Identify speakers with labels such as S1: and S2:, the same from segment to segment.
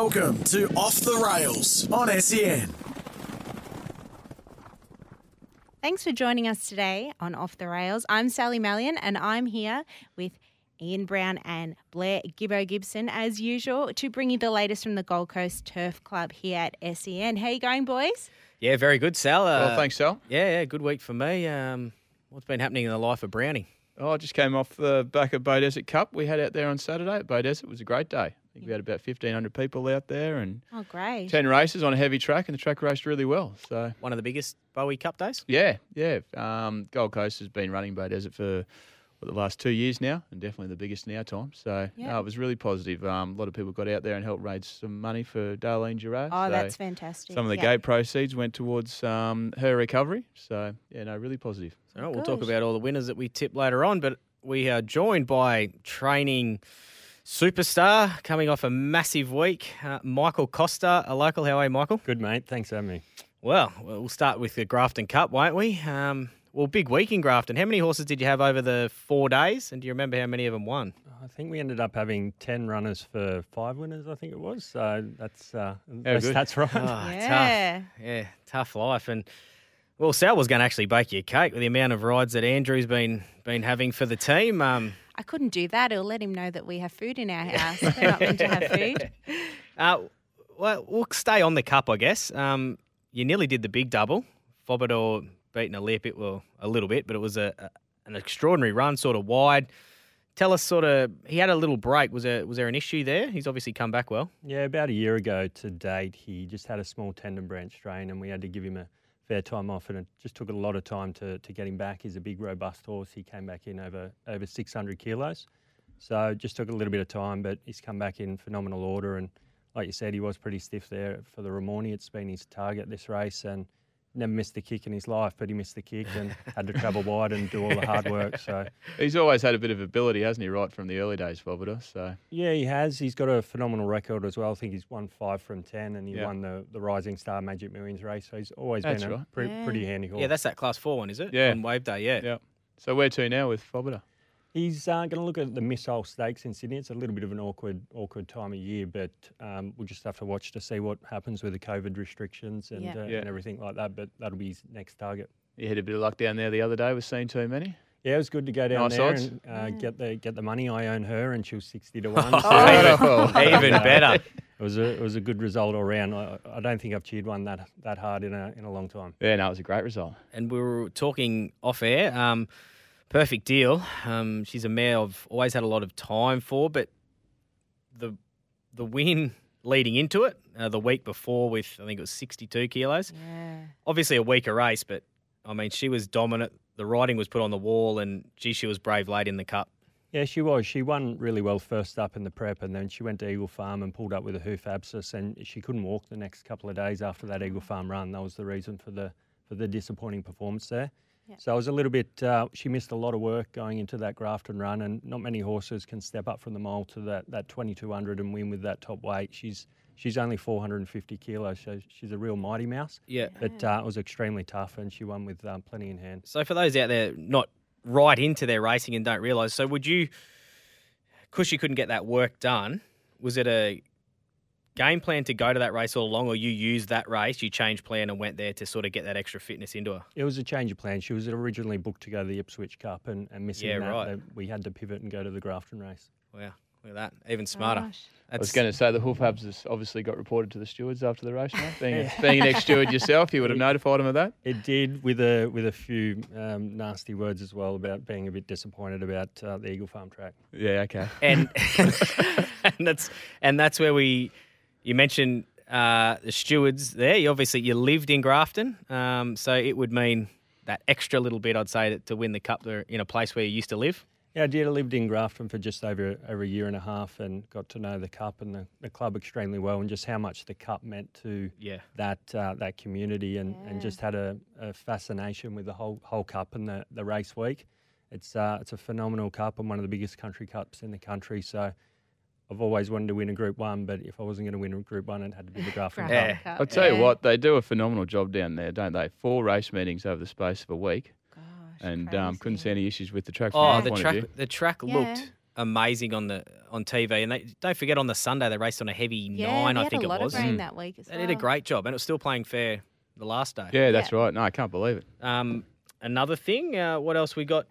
S1: Welcome to Off the Rails on SEN.
S2: Thanks for joining us today on Off the Rails. I'm Sally Mallyon and I'm here with Ian Brown and Blair Gibbo Gibson as usual to bring you the latest from the Gold Coast Turf Club here at SEN. How you going, boys?
S3: Yeah, very good, Sal. Uh,
S4: Well, thanks, Sal.
S3: Yeah, yeah, good week for me. Um, what's been happening in the life of Brownie?
S4: Oh, I just came off the back of Beaudesert Cup. We had out there on Saturday at Beaudesert. It was a great day. I think we had about 1,500 people out there and
S2: Oh, great.
S4: 10 races on a heavy track, and the track raced really well. So,
S3: One of the biggest Bowie Cup days.
S4: yeah, yeah. Um, Gold Coast has been running Beaudesert for what, the last two years now, and definitely the biggest in our time. So,
S2: Yeah.
S4: no, it was really positive. Um, a lot of people got out there and helped raise some money for Darlene Girard.
S2: Oh,
S4: So
S2: that's fantastic.
S4: Some of the
S2: Yeah.
S4: gate proceeds went towards um, her recovery. So, yeah, no, really positive.
S3: So we'll talk about all the winners that we tip later on, but we are joined by training superstar coming off a massive week, uh, Michael Costa, a local. How are you, Michael?
S5: Good, mate. Thanks for having me.
S3: Well, we'll start with the Grafton Cup, won't we? Um, well, big week in Grafton. How many horses did you have over the four days? And do you remember how many of them won?
S5: I think we ended up having 10 runners for five winners, I think it was. So that's, uh,
S4: How
S5: that's, that's right.
S3: Oh,
S2: Yeah.
S3: tough. Yeah, tough life. And well, Sal was going to actually bake you a cake with the amount of rides that Andrew's been been having for the team. Um,
S2: I couldn't do that. It'll let him know that we have food in our house. We're not meant to have food.
S3: uh, well, we'll stay on the cup, I guess. Um, you nearly did the big double. Fobador beating a lip, it well a little bit, but it was a, a an extraordinary run, sort of wide. Tell us, sort of, he had a little break. Was there was there an issue there? He's obviously come back well.
S5: Yeah, about a year ago to date, he just had a small tendon branch strain and we had to give him a fair time off and it just took a lot of time to, to get him back. He's a big, robust horse. He came back in over, over 600 kilos. So just took a little bit of time, but he's come back in phenomenal order. And like you said, he was pretty stiff there for the Ramornie. It's been his target this race and never missed a kick in his life, but he missed the kick and had to travel wide and do all the hard work. So
S4: He's always had a bit of ability, hasn't he, right from the early days, Bobada? So,
S5: Yeah, he has. He's got a phenomenal record as well. I think he's won five from ten, and he
S4: Yeah.
S5: won the, the Rising Star Magic Millions race. So he's always
S4: That's
S5: been a
S4: right.
S5: pre-
S2: Yeah.
S5: pretty handy horse.
S3: Yeah, that's that class four one, is it?
S4: Yeah.
S3: On Wave Day, yeah.
S4: yeah. So, where to now with Bobada?
S5: He's uh, going to look at the Missile Stakes in Sydney. It's a little bit of an awkward awkward time of year, but um, we'll just have to watch to see what happens with the COVID restrictions and,
S2: Yeah.
S5: uh,
S4: Yeah.
S5: and everything like that. But that'll be his next target.
S4: You had a bit of luck down there the other day with seen too many.
S5: Yeah, it was good to go down
S4: Nice
S5: there
S4: odds.
S5: and uh, get the get the money. I own her, and she was sixty to one. so-
S4: Oh.
S3: Even better.
S5: It was a it was a good result all round. I, I don't think I've cheered one that that hard in a in a long time.
S4: Yeah, no, it was a great result.
S3: and we were talking off air. Um, perfect deal. Um, she's a mare I've always had a lot of time for, but the the win leading into it, uh, the week before with I think it was 62 kilos.
S2: Yeah.
S3: Obviously a weaker race, but I mean she was dominant. The riding was put on the wall, and gee, she was brave late in the cup.
S5: Yeah, she was. She won really well first up in the prep, and then she went to Eagle Farm and pulled up with a hoof abscess, and she couldn't walk the next couple of days after that Eagle Farm run. That was the reason for the for the disappointing performance there.
S2: Yeah.
S5: So it was a little bit. Uh, she missed a lot of work going into that Grafton run, and not many horses can step up from the mole to that that 2200 and win with that top weight. She's she's only 450 kilos, so she's a real mighty mouse.
S3: Yeah.
S5: But uh, it was extremely tough, and she won with um, plenty in hand.
S3: So for those out there not right into their racing and don't realise, so would you, because she couldn't get that work done, was it a game plan to go to that race all along, or you used that race, you changed plan and went there to sort of get that extra fitness into her?
S5: It was a change of plan. She was originally booked to go to the Ipswich Cup and, and missing
S3: Yeah,
S5: that,
S3: right.
S5: that we had to pivot and go to the Grafton race.
S3: Wow, look at that, even smarter.
S2: Gosh.
S4: I was going to say the hoof habs has obviously got reported to the stewards after the race, mate. Being, a, being an ex-steward yourself, you would have notified them of that.
S5: It did with a with a few um, nasty words as well about being a bit disappointed about uh, the Eagle Farm track.
S4: Yeah, okay.
S3: and and that's and that's where we you mentioned uh, the stewards there. You obviously you lived in Grafton, um, so it would mean that extra little bit I'd say that to win the cup there in a place where you used to live.
S5: Yeah, I did. I lived in Grafton for just over over a year and a half and got to know the cup and the, the club extremely well and just how much the cup meant to
S3: Yeah.
S5: that uh, that community and,
S2: Yeah.
S5: and just had a, a fascination with the whole whole cup and the, the race week. It's uh, it's a phenomenal cup and one of the biggest country cups in the country. So I've always wanted to win a Group One, but if I wasn't going to win a Group One, it had to be the Grafton
S2: Grafton
S5: Cup.
S3: Yeah.
S4: I'll tell you
S2: yeah.
S4: what, they do a phenomenal job down there, don't they? Four race meetings over the space of a week,
S2: Gosh,
S4: and um, couldn't see any issues with the track from
S3: Oh, the
S4: point
S3: track
S4: of view.
S3: the track
S2: Yeah.
S3: looked amazing on the on TV. And they don't forget on the Sunday they raced on a heavy
S2: Yeah,
S3: nine, I think
S2: a
S3: it was.
S2: of rain
S4: Mm.
S2: that week as
S3: They
S2: well.
S3: did a great job, and it was still playing fair the last day.
S4: Yeah, that's
S2: Yeah.
S4: right. No, I can't believe it.
S3: Um, another thing, uh, what else we got?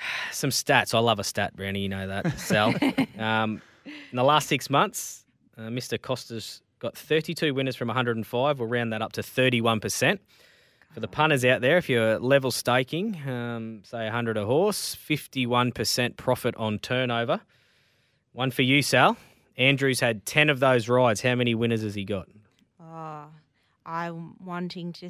S3: Some stats. I love a stat, Brownie. You know that. Sal. um, in the last six months, uh, Mr. Costa's got 32 winners from 105. We'll round that up to 31%. For the punters out there, if you're level staking, um, say 100 a horse, 51% profit on turnover. One for you, Sal. Andrew's had 10 of those rides. How many winners has he got?
S2: Oh, I'm wanting to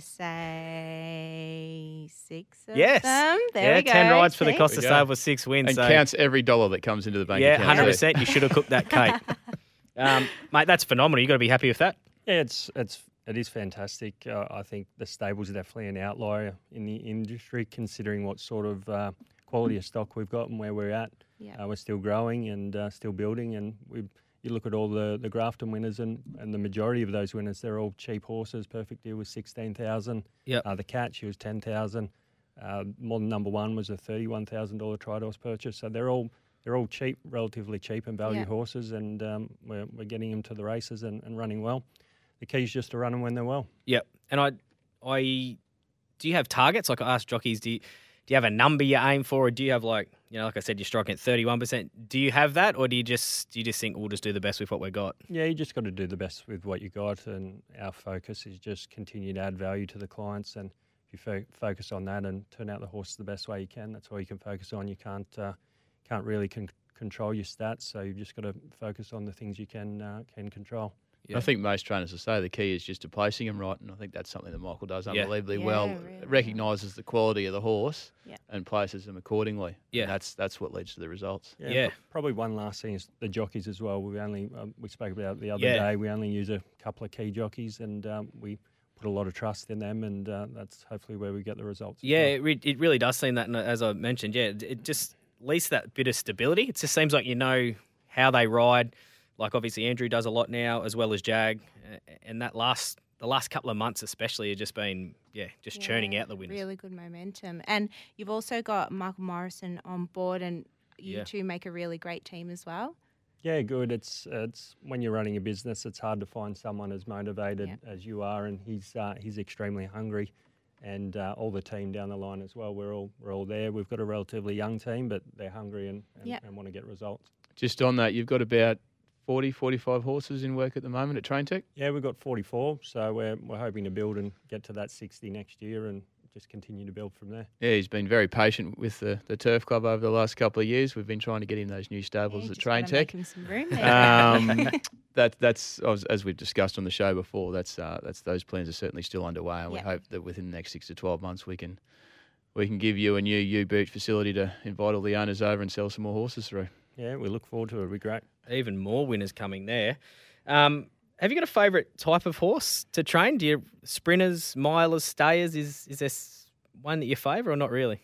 S2: say six of
S3: Yes.
S2: them. There
S3: yeah,
S2: we go.
S3: 10 rides for the
S2: See?
S3: Costa
S4: There we go.
S3: Save with six wins.
S4: And
S3: so-
S4: counts every dollar that comes into the bank
S3: Yeah,
S4: account.
S3: hundred
S4: too.
S3: percent. You should have cooked that cake, um, mate. That's phenomenal. You got to be happy with that.
S5: Yeah, it's it's it is fantastic. Uh, I think the stables are definitely an outlier in the industry, considering what sort of uh, quality of stock we've got and where we're at.
S2: Yeah.
S5: Uh, we're still growing and uh, still building, and we you look at all the the Grafton winners, and, and the majority of those winners, they're all cheap horses. Perfect deal was sixteen thousand.
S3: Yep.
S5: Uh, the cat, she was ten thousand. Uh, modern number one was a thirty-one thousand dollar tri horse purchase. So they're all they're all cheap, relatively cheap and value
S2: Yeah.
S5: horses, and um, we're we're getting them to the races and, and running well. The key is just to run them when they're well.
S3: Yep. And I, I, do you have targets? Like I asked jockeys, do you, do you have a number you aim for, or do you have like, you know, like I said, you're striking at thirty one percent. Do you have that, or do you just do you just think we'll just do the best with what we've got?
S5: Yeah, you just got to do the best with what you got, and our focus is just continue to add value to the clients. And if you fo- focus on that and turn out the horse the best way you can, that's all you can focus on. You can't uh, can't really con- control your stats, so you've just got to focus on the things you can uh, can control.
S3: Yeah.
S4: I think most trainers will say the key is just to placing them right, and I think that's something that Michael does unbelievably
S2: Yeah,
S4: well.
S2: really.
S4: Recognises the quality of the horse
S2: Yeah.
S4: and places them accordingly.
S3: Yeah.
S4: and that's that's what leads to the results.
S3: Yeah.
S5: pro- Probably one last thing is the jockeys as well. We only um, we spoke about it the other
S3: Yeah.
S5: day. We only use a couple of key jockeys, and um, we put a lot of trust in them, and uh, that's hopefully where we get the results.
S3: Yeah,
S5: well.
S3: it, re- it really does seem that, and as I mentioned, yeah, it- it just at least that bit of stability. It just seems like you know how they ride. Like obviously Andrew does a lot now, as well as Jag, and that last the last couple of months especially have just been yeah just churning out the winners.
S2: Really good momentum. And you've also got Michael Morrison on board, and you
S3: Yeah.
S2: two make a really great team as well.
S5: Yeah, good. It's it's when you're running a business, it's hard to find someone as motivated
S2: Yeah.
S5: as you are, and he's uh, he's extremely hungry, and uh, all the team down the line as well. We're all we're all there. We've got a relatively young team, but they're hungry and and,
S2: Yeah.
S5: and want to get results.
S4: Just on that, you've got about 40, 45 horses in work at the moment at Train Tech.
S5: Yeah, we've got 44, so we're we're hoping to build and get to that 60 next year, and just continue to build from there.
S4: Yeah, he's been very patient with the, the turf club over the last couple of years. We've been trying to get him those new stables
S2: Yeah,
S4: at
S2: just
S4: Train
S2: gotta make
S4: Tech.
S2: him some room there.
S4: Um, that that's as, as we've discussed on the show before. That's uh, that's those plans are certainly still underway, and we hope that within the next six to twelve months we can we can give you a new U Beach facility to invite all the owners over and sell some more horses through.
S5: Yeah, we look forward to it. It'll be great.
S3: Even more winners coming there. Um, have you got a favourite type of horse to train? Do you sprinters, milers, stayers? Is is there one that you favour or not really?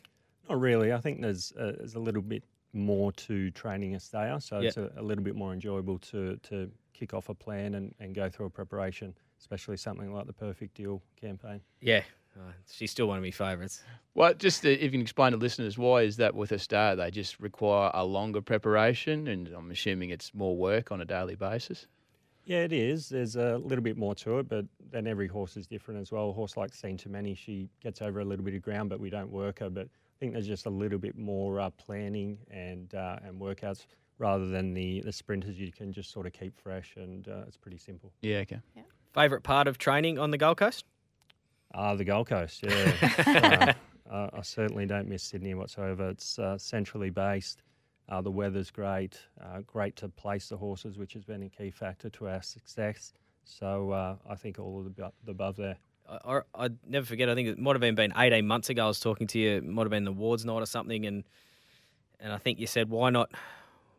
S5: Not really. I think there's uh, there's a little bit more to training a stayer, so
S3: Yeah.
S5: it's a, a little bit more enjoyable to to kick off a plan and, and go through a preparation, especially something like the Perfect Deal campaign.
S3: Yeah, uh, she's still one of my favourites.
S4: Well, just uh, if you can explain to listeners why is that with a star? They just require a longer preparation, and I'm assuming it's more work on a daily basis.
S5: Yeah, it is. There's a little bit more to it, but then every horse is different as well. A horse like Seen Too Many, she gets over a little bit of ground, but we don't work her. But I think there's just a little bit more uh, planning and uh, and workouts rather than the, the sprinters you can just sort of keep fresh, and uh, it's pretty simple.
S4: Yeah, okay.
S3: Favourite part of training on the Gold Coast?
S5: Ah, the Gold Coast, yeah. uh, uh, I certainly don't miss Sydney whatsoever. It's uh, centrally based. Uh, the weather's great. Uh, great to place the horses, which has been a key factor to our success. So uh, I think all of the, the above there.
S3: I, I I'd never forget. I think it might have been, been 18 months ago. I was talking to you. It might have been the Wards night or something, and and I think you said, why not,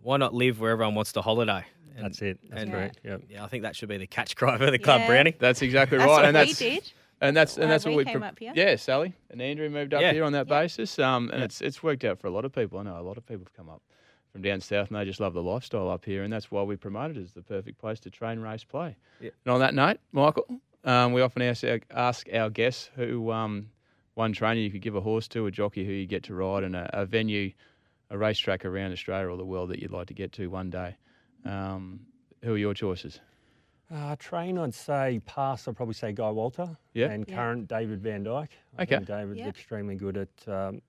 S3: why not live where everyone wants to holiday? And,
S5: That's it. That's
S3: and-
S5: correct. Yep.
S3: Yeah, I think that should be the catch cry for the club,
S2: Yeah.
S3: Brownie.
S4: That's exactly
S2: That's
S4: right,
S2: what
S4: and
S2: we
S4: that's
S2: did.
S4: And that's and that's
S2: we
S4: what we
S2: came
S4: pre-
S2: up here.
S4: Yeah, Sally and Andrew moved up
S3: Yeah.
S4: here on that
S2: Yeah.
S4: basis, um, and
S2: Yeah.
S4: it's it's worked out for a lot of people. I know a lot of people have come up from down south and they just love the lifestyle up here, and that's why we promote it as the perfect place to train, race, play.
S3: Yeah.
S4: And on that note, Michael, um, we often ask our, ask our guests who um, one trainer you could give a horse to, a jockey who you get to ride, and a, a venue a racetrack around Australia or the world that you'd like to get to one day. Um, who are your choices?
S5: Uh, train, I'd say pass. I'd probably say Guy Walter.
S4: Yeah.
S5: And
S2: Yeah.
S5: current David Vandyke. I
S4: Okay.
S5: think David's
S2: Yeah.
S5: extremely good at um,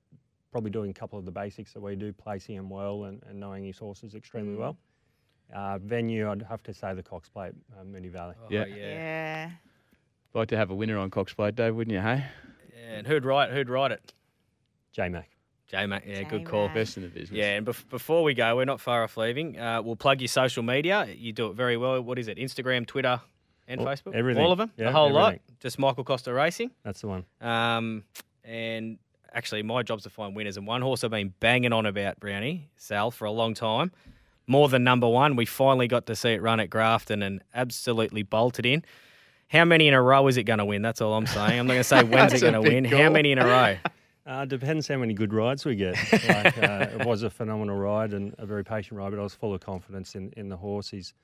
S5: probably doing a couple of the basics that we do, placing him well and, and knowing his horses extremely
S2: Mm.
S5: well. Uh, venue, I'd have to say the Cox Plate, uh, Moonee Valley.
S3: Oh,
S4: Yeah.
S2: Yeah.
S4: Like to have a winner on Cox Plate, Dave, wouldn't you? Hey,
S3: Yeah, and who'd write who'd write it?
S5: J Mac.
S3: J Mac. Yeah, good call.
S4: Best in the business.
S3: Yeah, and bef- before we go, we're not far off leaving. Uh, we'll plug your social media. You do it very well. What is it? Instagram, Twitter, and
S5: All-
S3: Facebook.
S5: everything.
S3: All of them.
S5: Yeah,
S3: the whole lot. Just Michael Costa Racing.
S5: That's the one.
S3: Um, and actually, my job's to find winners. And one horse I've been banging on about, Brownie Sal, for a long time. More than number one. We finally got to see it run at Grafton and absolutely bolted in. How many in a row is it going to win? That's all I'm saying. I'm not going to say when's it going to
S4: big
S3: win. How many in a row?
S5: Uh, depends how many good rides we get. Like, uh, it was a phenomenal ride and a very patient ride, but I was full of confidence in, in the horse. He's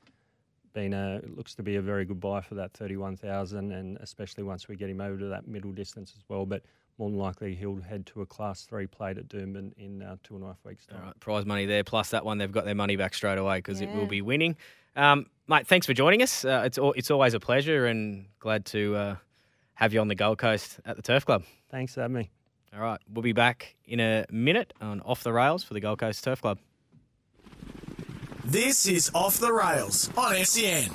S5: been a looks to be a very good buy for that thirty one thousand, and especially once we get him over to that middle distance as well. But more than likely he'll head to a class three plate at Doomben in uh, two and a half weeks' time.
S3: All right, prize money there. Plus that one, they've got their money back straight away because it will be winning. Um, mate, thanks for joining us. Uh, it's al- it's always a pleasure and glad to uh, have you on the Gold Coast at the Turf Club.
S5: Thanks for having me.
S3: All right, we'll be back in a minute on Off the Rails for the Gold Coast Turf Club.
S1: This is Off the Rails on SEN.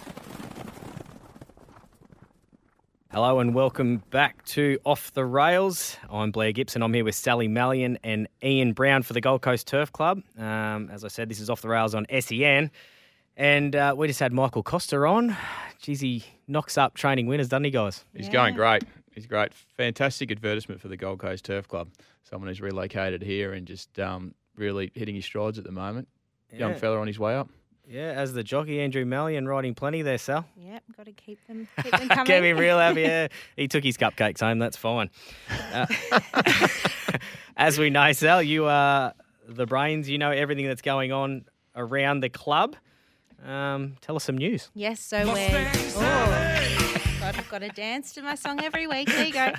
S3: Hello and welcome back to Off the Rails. I'm Blair Gibson. I'm here with Sally Mallyon and Ian Brown for the Gold Coast Turf Club. Um, as I said, this is Off the Rails on SEN. And uh, we just had Michael Costa on. Geez, he knocks up training winners, doesn't he, guys?
S4: He's
S2: Yeah.
S4: going great. He's great. Fantastic advertisement for the Gold Coast Turf Club. Someone who's relocated here and just um, really hitting his strides at the moment. Young fella on his way up.
S3: Yeah, as the jockey, Andrew Mallyon riding plenty there, Sal.
S2: Yep. Got to keep them, keep them coming.
S3: Get me real happy. Yeah, he took his cupcakes home. That's fine. Uh, as we know, Sal, you are the brains. You know everything that's going on around the club. Um, tell us some news.
S2: Yes, so we're. Oh, God, I've got to dance to my song every week. There you go.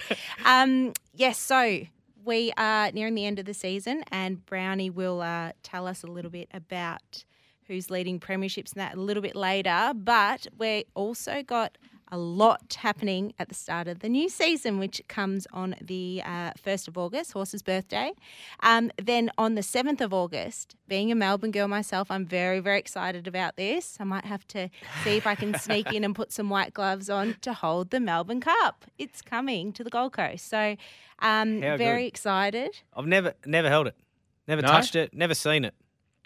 S2: Um, yes, so we are nearing the end of the season, and Brownie will uh, tell us a little bit about who's leading premierships and that a little bit later. But we also got a lot happening at the start of the new season, which comes on the uh, 1st of August, Horse's birthday. Um, then on the 7th of August, being a Melbourne girl myself, I'm very, very excited about this. I might have to see if I can sneak in and put some white gloves on to hold the Melbourne Cup. It's coming to the Gold Coast. So, um,
S3: How
S2: very
S3: good.
S2: excited.
S3: I've never never held it, never
S4: No?
S3: touched it, never seen it.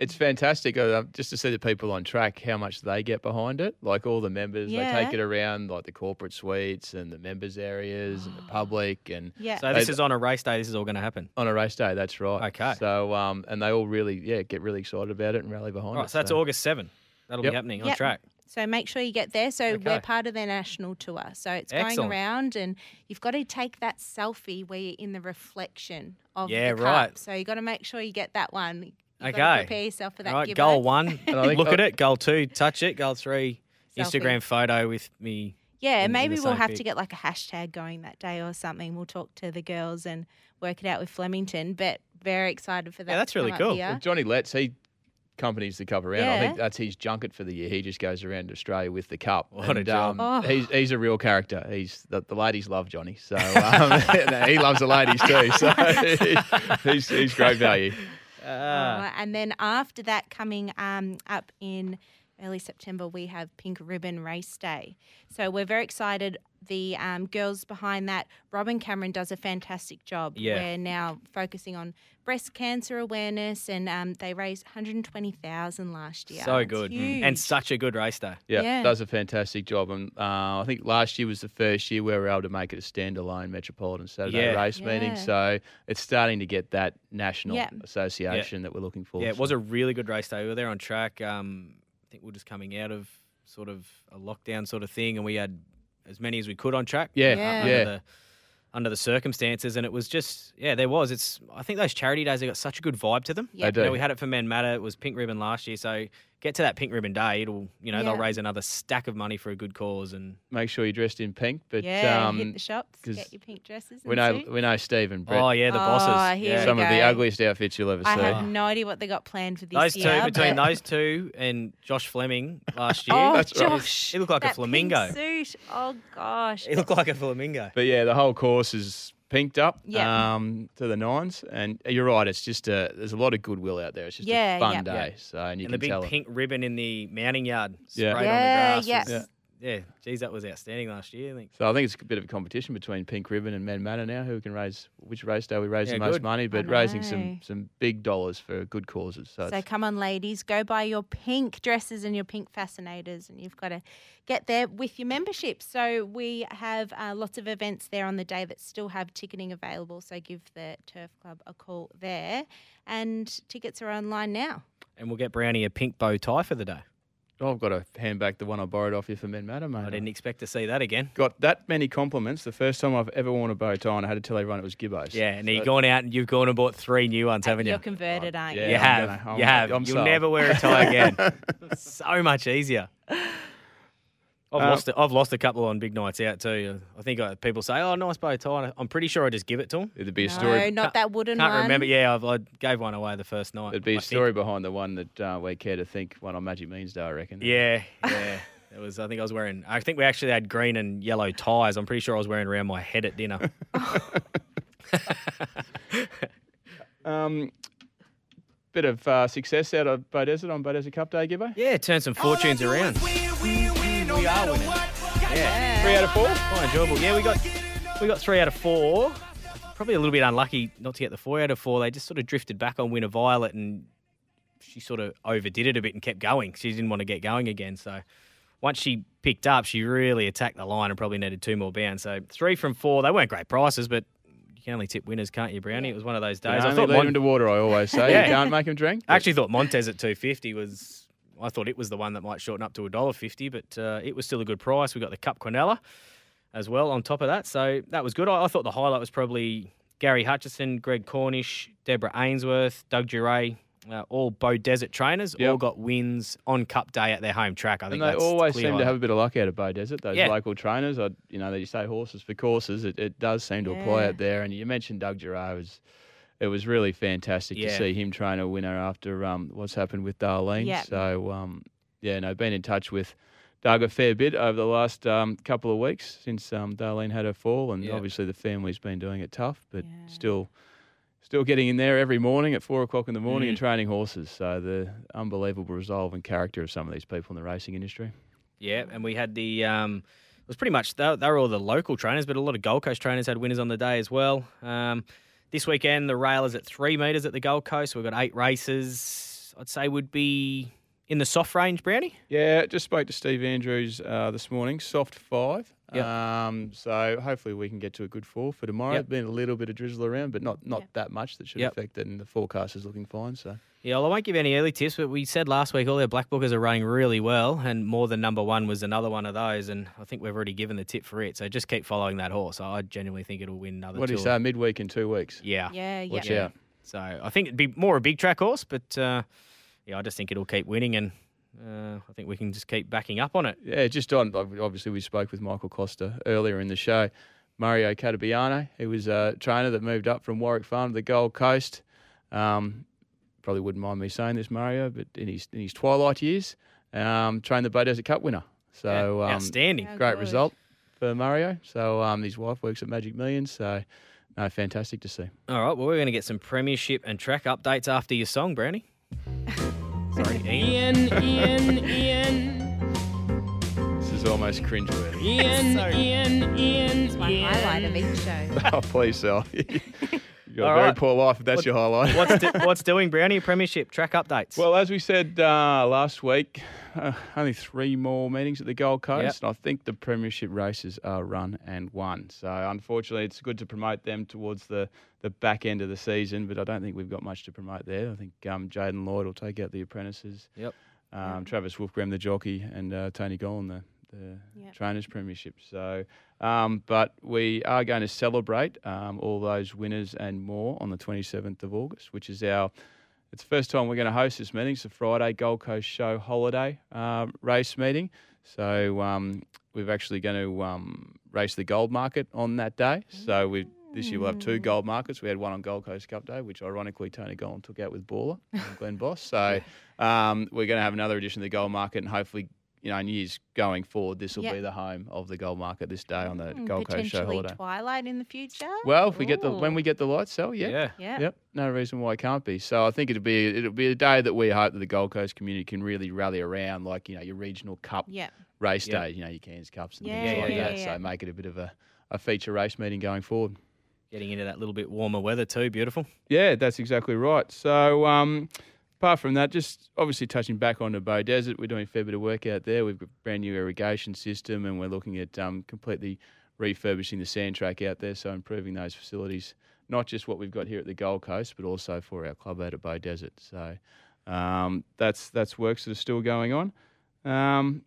S4: It's fantastic uh, just to see the people on track, how much they get behind it. Like all the members,
S2: yeah.
S4: they take it around like the corporate suites and the members areas and the public and
S2: Yeah.
S3: So this
S4: They-
S3: is on a race day. This is all going to happen.
S4: on a race day. That's right.
S3: Okay.
S4: So um, and they all really yeah get really excited about it and rally behind
S3: All
S4: it.
S3: right, so that's August 7. That'll
S4: Yep.
S3: be happening on
S2: Yep.
S3: track.
S2: So make sure you get there. So
S3: Okay.
S2: we're part of their national tour. So it's going around, and you've got to take that selfie where you're in the reflection of
S3: Yeah,
S2: the cup.
S3: right.
S2: So you got to make sure you get that one. You've
S3: Okay.
S2: got to prepare yourself for that.
S3: All right,
S2: Gibbo.
S3: goal one,
S4: And I think-
S3: look at it. Goal two, touch it. Goal three,
S2: Selfie.
S3: Instagram photo with me.
S2: Yeah,
S3: in- in
S2: maybe
S3: the
S2: we'll have
S3: pic.
S2: to get like a hashtag going that day or something. We'll talk to the girls and work it out with Flemington. But very excited for that.
S3: Yeah, that's
S2: to
S3: really
S2: come
S3: cool.
S4: Well, Johnny Letts, he companies the cup around. I think that's his junket for the year. He just goes around Australia with the cup.
S3: What a
S4: and,
S3: job.
S4: um,
S2: Oh.
S4: he's he's a real character. He's the, the ladies love Johnny, so um, he loves the ladies too. So he's he's great value.
S3: Ah.
S2: Uh, and then after that, coming um, up in early September, we have Pink Ribbon Race Day. So we're very excited. The um, girls behind that, Robin Cameron does a fantastic job.
S3: Yeah.
S2: We're now focusing on breast cancer awareness, and um, they raised 120,000 last year.
S3: So good.
S2: huge.
S3: And such a good race day.
S4: Yeah,
S2: Yeah.
S4: does a fantastic job. And uh, I think last year was the first year where we were able to make it a standalone Metropolitan Saturday
S3: Yeah.
S4: race meeting. So it's starting to get that national
S2: Yeah.
S4: association that we're looking for.
S3: Yeah, it was a really good race day. We were there on track. Um, I think we are just coming out of sort of a lockdown sort of thing, and we had as many as we could on track.
S4: Yeah,
S3: uh,
S2: Yeah.
S3: Under
S4: yeah.
S3: the, under the circumstances, and it was just yeah, there was. It's I think those charity days they got such a good vibe to them.
S2: Yeah.
S4: They
S3: You know,
S4: do.
S3: we had it for Men Matter. It was Pink Ribbon last year, so get to that pink ribbon day, it'll you know
S2: Yeah.
S3: they'll raise another stack of money for a good cause, and
S4: Make sure you're dressed in pink. But
S2: yeah,
S4: um,
S2: hit the shops,
S4: 'cause
S2: get your pink dresses.
S4: we know
S2: suits.
S4: we know Steve and Brett.
S3: oh yeah, the
S2: Oh,
S3: bosses,
S2: here
S3: yeah.
S2: we
S4: some of the ugliest outfits you'll ever
S2: I
S4: see.
S2: I have no idea what they got planned for this
S3: Those
S2: year.
S3: two between
S2: but-
S3: those two and Josh Fleming last year,
S2: Oh,
S4: That's right.
S2: Josh,
S3: he looked like a
S2: that
S3: flamingo.
S2: Pink suit. Oh gosh.
S3: He looked like a flamingo.
S4: But yeah, the whole course is pinked up
S2: Yeah.
S4: um, to the nines, and you're right. It's just a there's a lot of goodwill out there. It's just
S2: Yeah,
S4: a fun
S2: yeah.
S4: day. So and you
S3: and the big
S4: tell.
S3: pink ribbon in the mounting yard
S4: Yeah.
S3: sprayed
S2: Yeah,
S3: on the grass.
S2: yeah.
S3: Was- yeah. Geez, that was outstanding last year. I think.
S4: So I think it's a bit of a competition between Pink Ribbon and Men Matter now. Who can raise which race day we raise
S3: Yeah,
S4: the most
S3: good.
S4: money, but raising some some big dollars for good causes. So,
S2: So come on, ladies, go buy your pink dresses and your pink fascinators, and you've got to get there with your membership. So we have uh, lots of events there on the day that still have ticketing available. So give the Turf Club a call there, and tickets are online now.
S3: And we'll get Brownie a pink bow tie for the day.
S4: Oh, I've got to hand back the one I borrowed off you for Men Matter, mate.
S3: I didn't expect to see that again.
S4: got that many compliments. The first time I've ever worn a bow tie, and I had to tell everyone it was Gibbos.
S3: Yeah, and
S4: So-
S3: you've gone out and you've gone and bought three new ones, haven't you?
S2: You're converted, oh, aren't you?
S4: Yeah,
S3: you
S4: I'm
S3: have.
S4: gonna-
S3: you have.
S4: I'm
S3: You'll
S4: sold.
S3: never wear a tie again. so much easier. I've
S4: Um,
S3: lost. A, I've lost a couple on big nights out too. I think uh, people say, "Oh, nice bow tie." I'm pretty sure I just give it to them.
S4: It'd be a story.
S2: No,
S4: story.
S2: not that wooden
S3: Can't
S2: one.
S3: remember. Yeah, I've, I gave one away the first night.
S4: There'd be
S3: I
S4: a
S3: think.
S4: story behind the one that uh, we care to think one on Magic Millions Day, I reckon.
S3: Yeah, yeah. It was. I think I was wearing. I think we actually had green and yellow ties. I'm pretty sure I was wearing around my head at dinner.
S4: Um, bit of uh, success out of Beaudesert on Beaudesert Cup Day, Gibbo.
S3: yeah, turn some fortunes around.
S1: We are winning.
S3: Yeah.
S4: Three out of four.
S3: Quite enjoyable. Yeah, we got we got three out of four. Probably a little bit unlucky not to get the four out of four. They just sort of drifted back on Winner Violet, and she sort of overdid it a bit and kept going. She didn't want to get going again. So once she picked up, she really attacked the line and probably needed two more bounds. So three from four. They weren't great prices, but you can only tip winners, can't you, Brownie? It was one of those days.
S4: I
S3: I thought
S4: lead
S3: Mon-
S4: him to water. I always say
S3: Yeah.
S4: you can't make him drink.
S3: I actually thought Montez at two fifty was. I thought it was the one that might shorten up to a dollar fifty, but uh, it was still a good price. We got the Cup Quinella as well on top of that, so that was good. I, I thought the highlight was probably Gary Hutchison, Greg Cornish, Deborah Ainsworth, Doug Duray, uh, all Beaudesert trainers, all got wins on Cup Day at their home track. I think
S4: and they
S3: that's
S4: always seem to have a bit of luck out of Beaudesert. Those
S3: Yeah.
S4: local trainers, I, you know, they say horses for courses. It, it does seem to apply out there. And you mentioned Doug Giroux. Was, it was really fantastic to see him train a winner after um, what's happened with Darlene.
S2: Yeah.
S4: So um, yeah, no, been in touch with Doug a fair bit over the last um, couple of weeks since um, Darlene had her fall, and
S3: Yeah.
S4: obviously the family's been doing it tough, but
S2: Yeah.
S4: still. Still getting in there every morning at four o'clock in the morning
S3: Mm.
S4: and training horses. So the unbelievable resolve and character of some of these people in the racing industry.
S3: Yeah, and we had the. Um, it was pretty much they, they were all the local trainers, but a lot of Gold Coast trainers had winners on the day as well. Um, this weekend, the rail is at three metres at the Gold Coast. We've got eight races. I'd say would be in the soft range, Brownie.
S4: Yeah, just spoke to Steve Andrews uh, this morning. Soft five.
S3: Yep.
S4: Um, so hopefully we can get to a good four for tomorrow.
S3: Yep.
S4: Been a little bit of drizzle around, but not not
S2: Yep.
S4: that much that should
S3: Yep.
S4: affect it. And the forecast is looking fine. So
S3: Yeah, well, I won't give any early tips, but we said last week all our black bookers are running really well, and more than number one was another one of those. And I think we've already given the tip for it. So just keep following that horse. I genuinely think it'll win another.
S4: what do you
S3: two.
S4: say? Midweek in two weeks.
S3: Yeah.
S2: Yeah, yeah.
S4: Watch
S3: Yeah.
S4: out.
S3: So I think it'd be more a big track horse, but uh, yeah, I just think it'll keep winning, and uh, I think we can just keep backing up on it.
S4: Yeah, just on. Obviously, we spoke with Michael Costa earlier in the show. Mario Catabiano, he was a trainer that moved up from Warwick Farm to the Gold Coast. Um, probably wouldn't mind me saying this, Mario, but in his in his twilight years, um, trained the Beaudesert Cup winner. So
S3: Yeah,
S4: um,
S3: outstanding.
S4: Great
S2: good.
S4: result for Mario. So um, his wife works at Magic Millions. So no, fantastic to see.
S3: All right, well, we're going to get some premiership and track updates after your song, Brownie. Sorry, Ian.
S6: Ian, Ian, Ian,
S4: This is almost cringeworthy.
S6: Ian, Ian, Ian.
S2: It's my highlight of each show.
S4: oh, please, Sal. You've got
S3: All
S4: a very
S3: right.
S4: poor life if that's
S3: What-
S4: your highlight.
S3: what's do- what's doing, Brownie? Premiership track updates.
S4: Well, as we said uh, last week, uh, only three more meetings at the Gold Coast.
S3: Yep.
S4: And I think the premiership races are run and won. So unfortunately, it's good to promote them towards the, the back end of the season, but I don't think we've got much to promote there. I think um, Jaden Lloyd will take out the apprentices.
S3: Yep.
S4: Um, Travis Wolfgram, the jockey, and uh, Tony Gollan, the, the
S2: Yep.
S4: trainers premiership. So, um, but we are going to celebrate um, all those winners and more on the 27th of August, which is our it's the first time we're going to host this meeting. It's a Friday Gold Coast Show holiday um, race meeting. So um, we're actually going to um, race the gold market on that day. So we this year we'll have two gold markets. We had one on Gold Coast Cup Day, which ironically Tony Gollan took out with Baller and Glen Boss. So um, we're going to have another edition of the gold market, and hopefully, you know, in years going forward, this will
S2: Yep.
S4: be the home of the gold market this day on the
S2: Hmm,
S4: Gold Coast Show
S2: potentially
S4: holiday.
S2: Twilight in the future.
S4: Well, if we get the when we get the lights, so yeah.
S3: Yeah.
S2: yeah.
S4: Yep, no reason why it can't be. So I think it'll be it'll be a day that we hope that the Gold Coast community can really rally around, like you know your regional cup
S2: Yeah.
S4: race
S3: Yep.
S4: days, you know your Cairns Cups and
S2: Yeah,
S4: things like
S3: yeah,
S4: that.
S2: yeah.
S4: So make it a bit of a, a feature race meeting going forward.
S3: Getting into that little bit warmer weather too. Beautiful.
S4: Yeah, that's exactly right. So, um, apart from that, just obviously touching back on the Beaudesert, we're doing a fair bit of work out there. We've got a brand new irrigation system, and we're looking at um, completely refurbishing the sand track out there, so improving those facilities, not just what we've got here at the Gold Coast, but also for our club out at Beaudesert. So, um, that's that's works that are still going on. Um,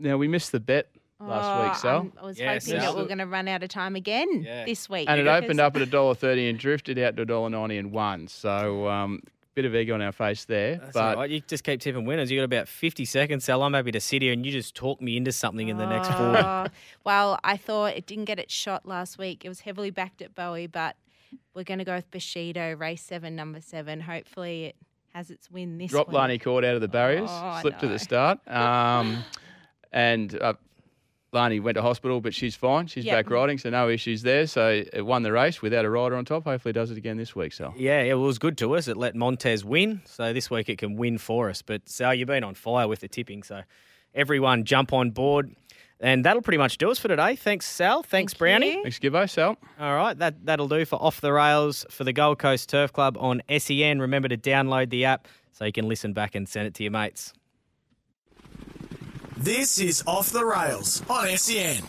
S4: now we missed the bet last week,
S2: Oh,
S4: Sal.
S2: I'm- I was
S3: Yes,
S2: hoping that
S3: Sal.
S2: we are going to run out of time again
S3: Yeah.
S2: this week.
S4: and it opened up at a dollar thirty and drifted out to a dollar ninety and one. So um, bit of egg on our face there,
S3: That's
S4: but
S3: all right. You just keep tipping winners. You got about fifty seconds, Sal. I'm happy to sit here and you just talk me into something in the next forty.
S2: Oh, well, I thought it didn't get its shot last week. It was heavily backed at Bowie, but we're going to go with Bushido, race seven, number seven. Hopefully, it has its win this
S4: dropped
S2: week.
S4: Lani Court out of the barriers,
S2: Oh,
S4: slipped to the start, um, and uh, Lani went to hospital, but she's fine. She's
S2: Yep.
S4: back riding, so no issues there. So it won the race without a rider on top. Hopefully, it does it again this week. So
S3: Yeah, it was good to us. It let Montez win, so this week it can win for us. But Sal, you've been on fire with the tipping, so everyone jump on board. And that'll pretty much do us for today. Thanks, Sal. Thanks,
S2: Thank
S3: Brownie.
S2: you.
S4: thanks, Gibbo. Sal.
S3: All right, that that'll do for off the rails for the Gold Coast Turf Club on SEN. Remember to download the app so you can listen back and send it to your mates.
S1: This is Off the Rails on SEN.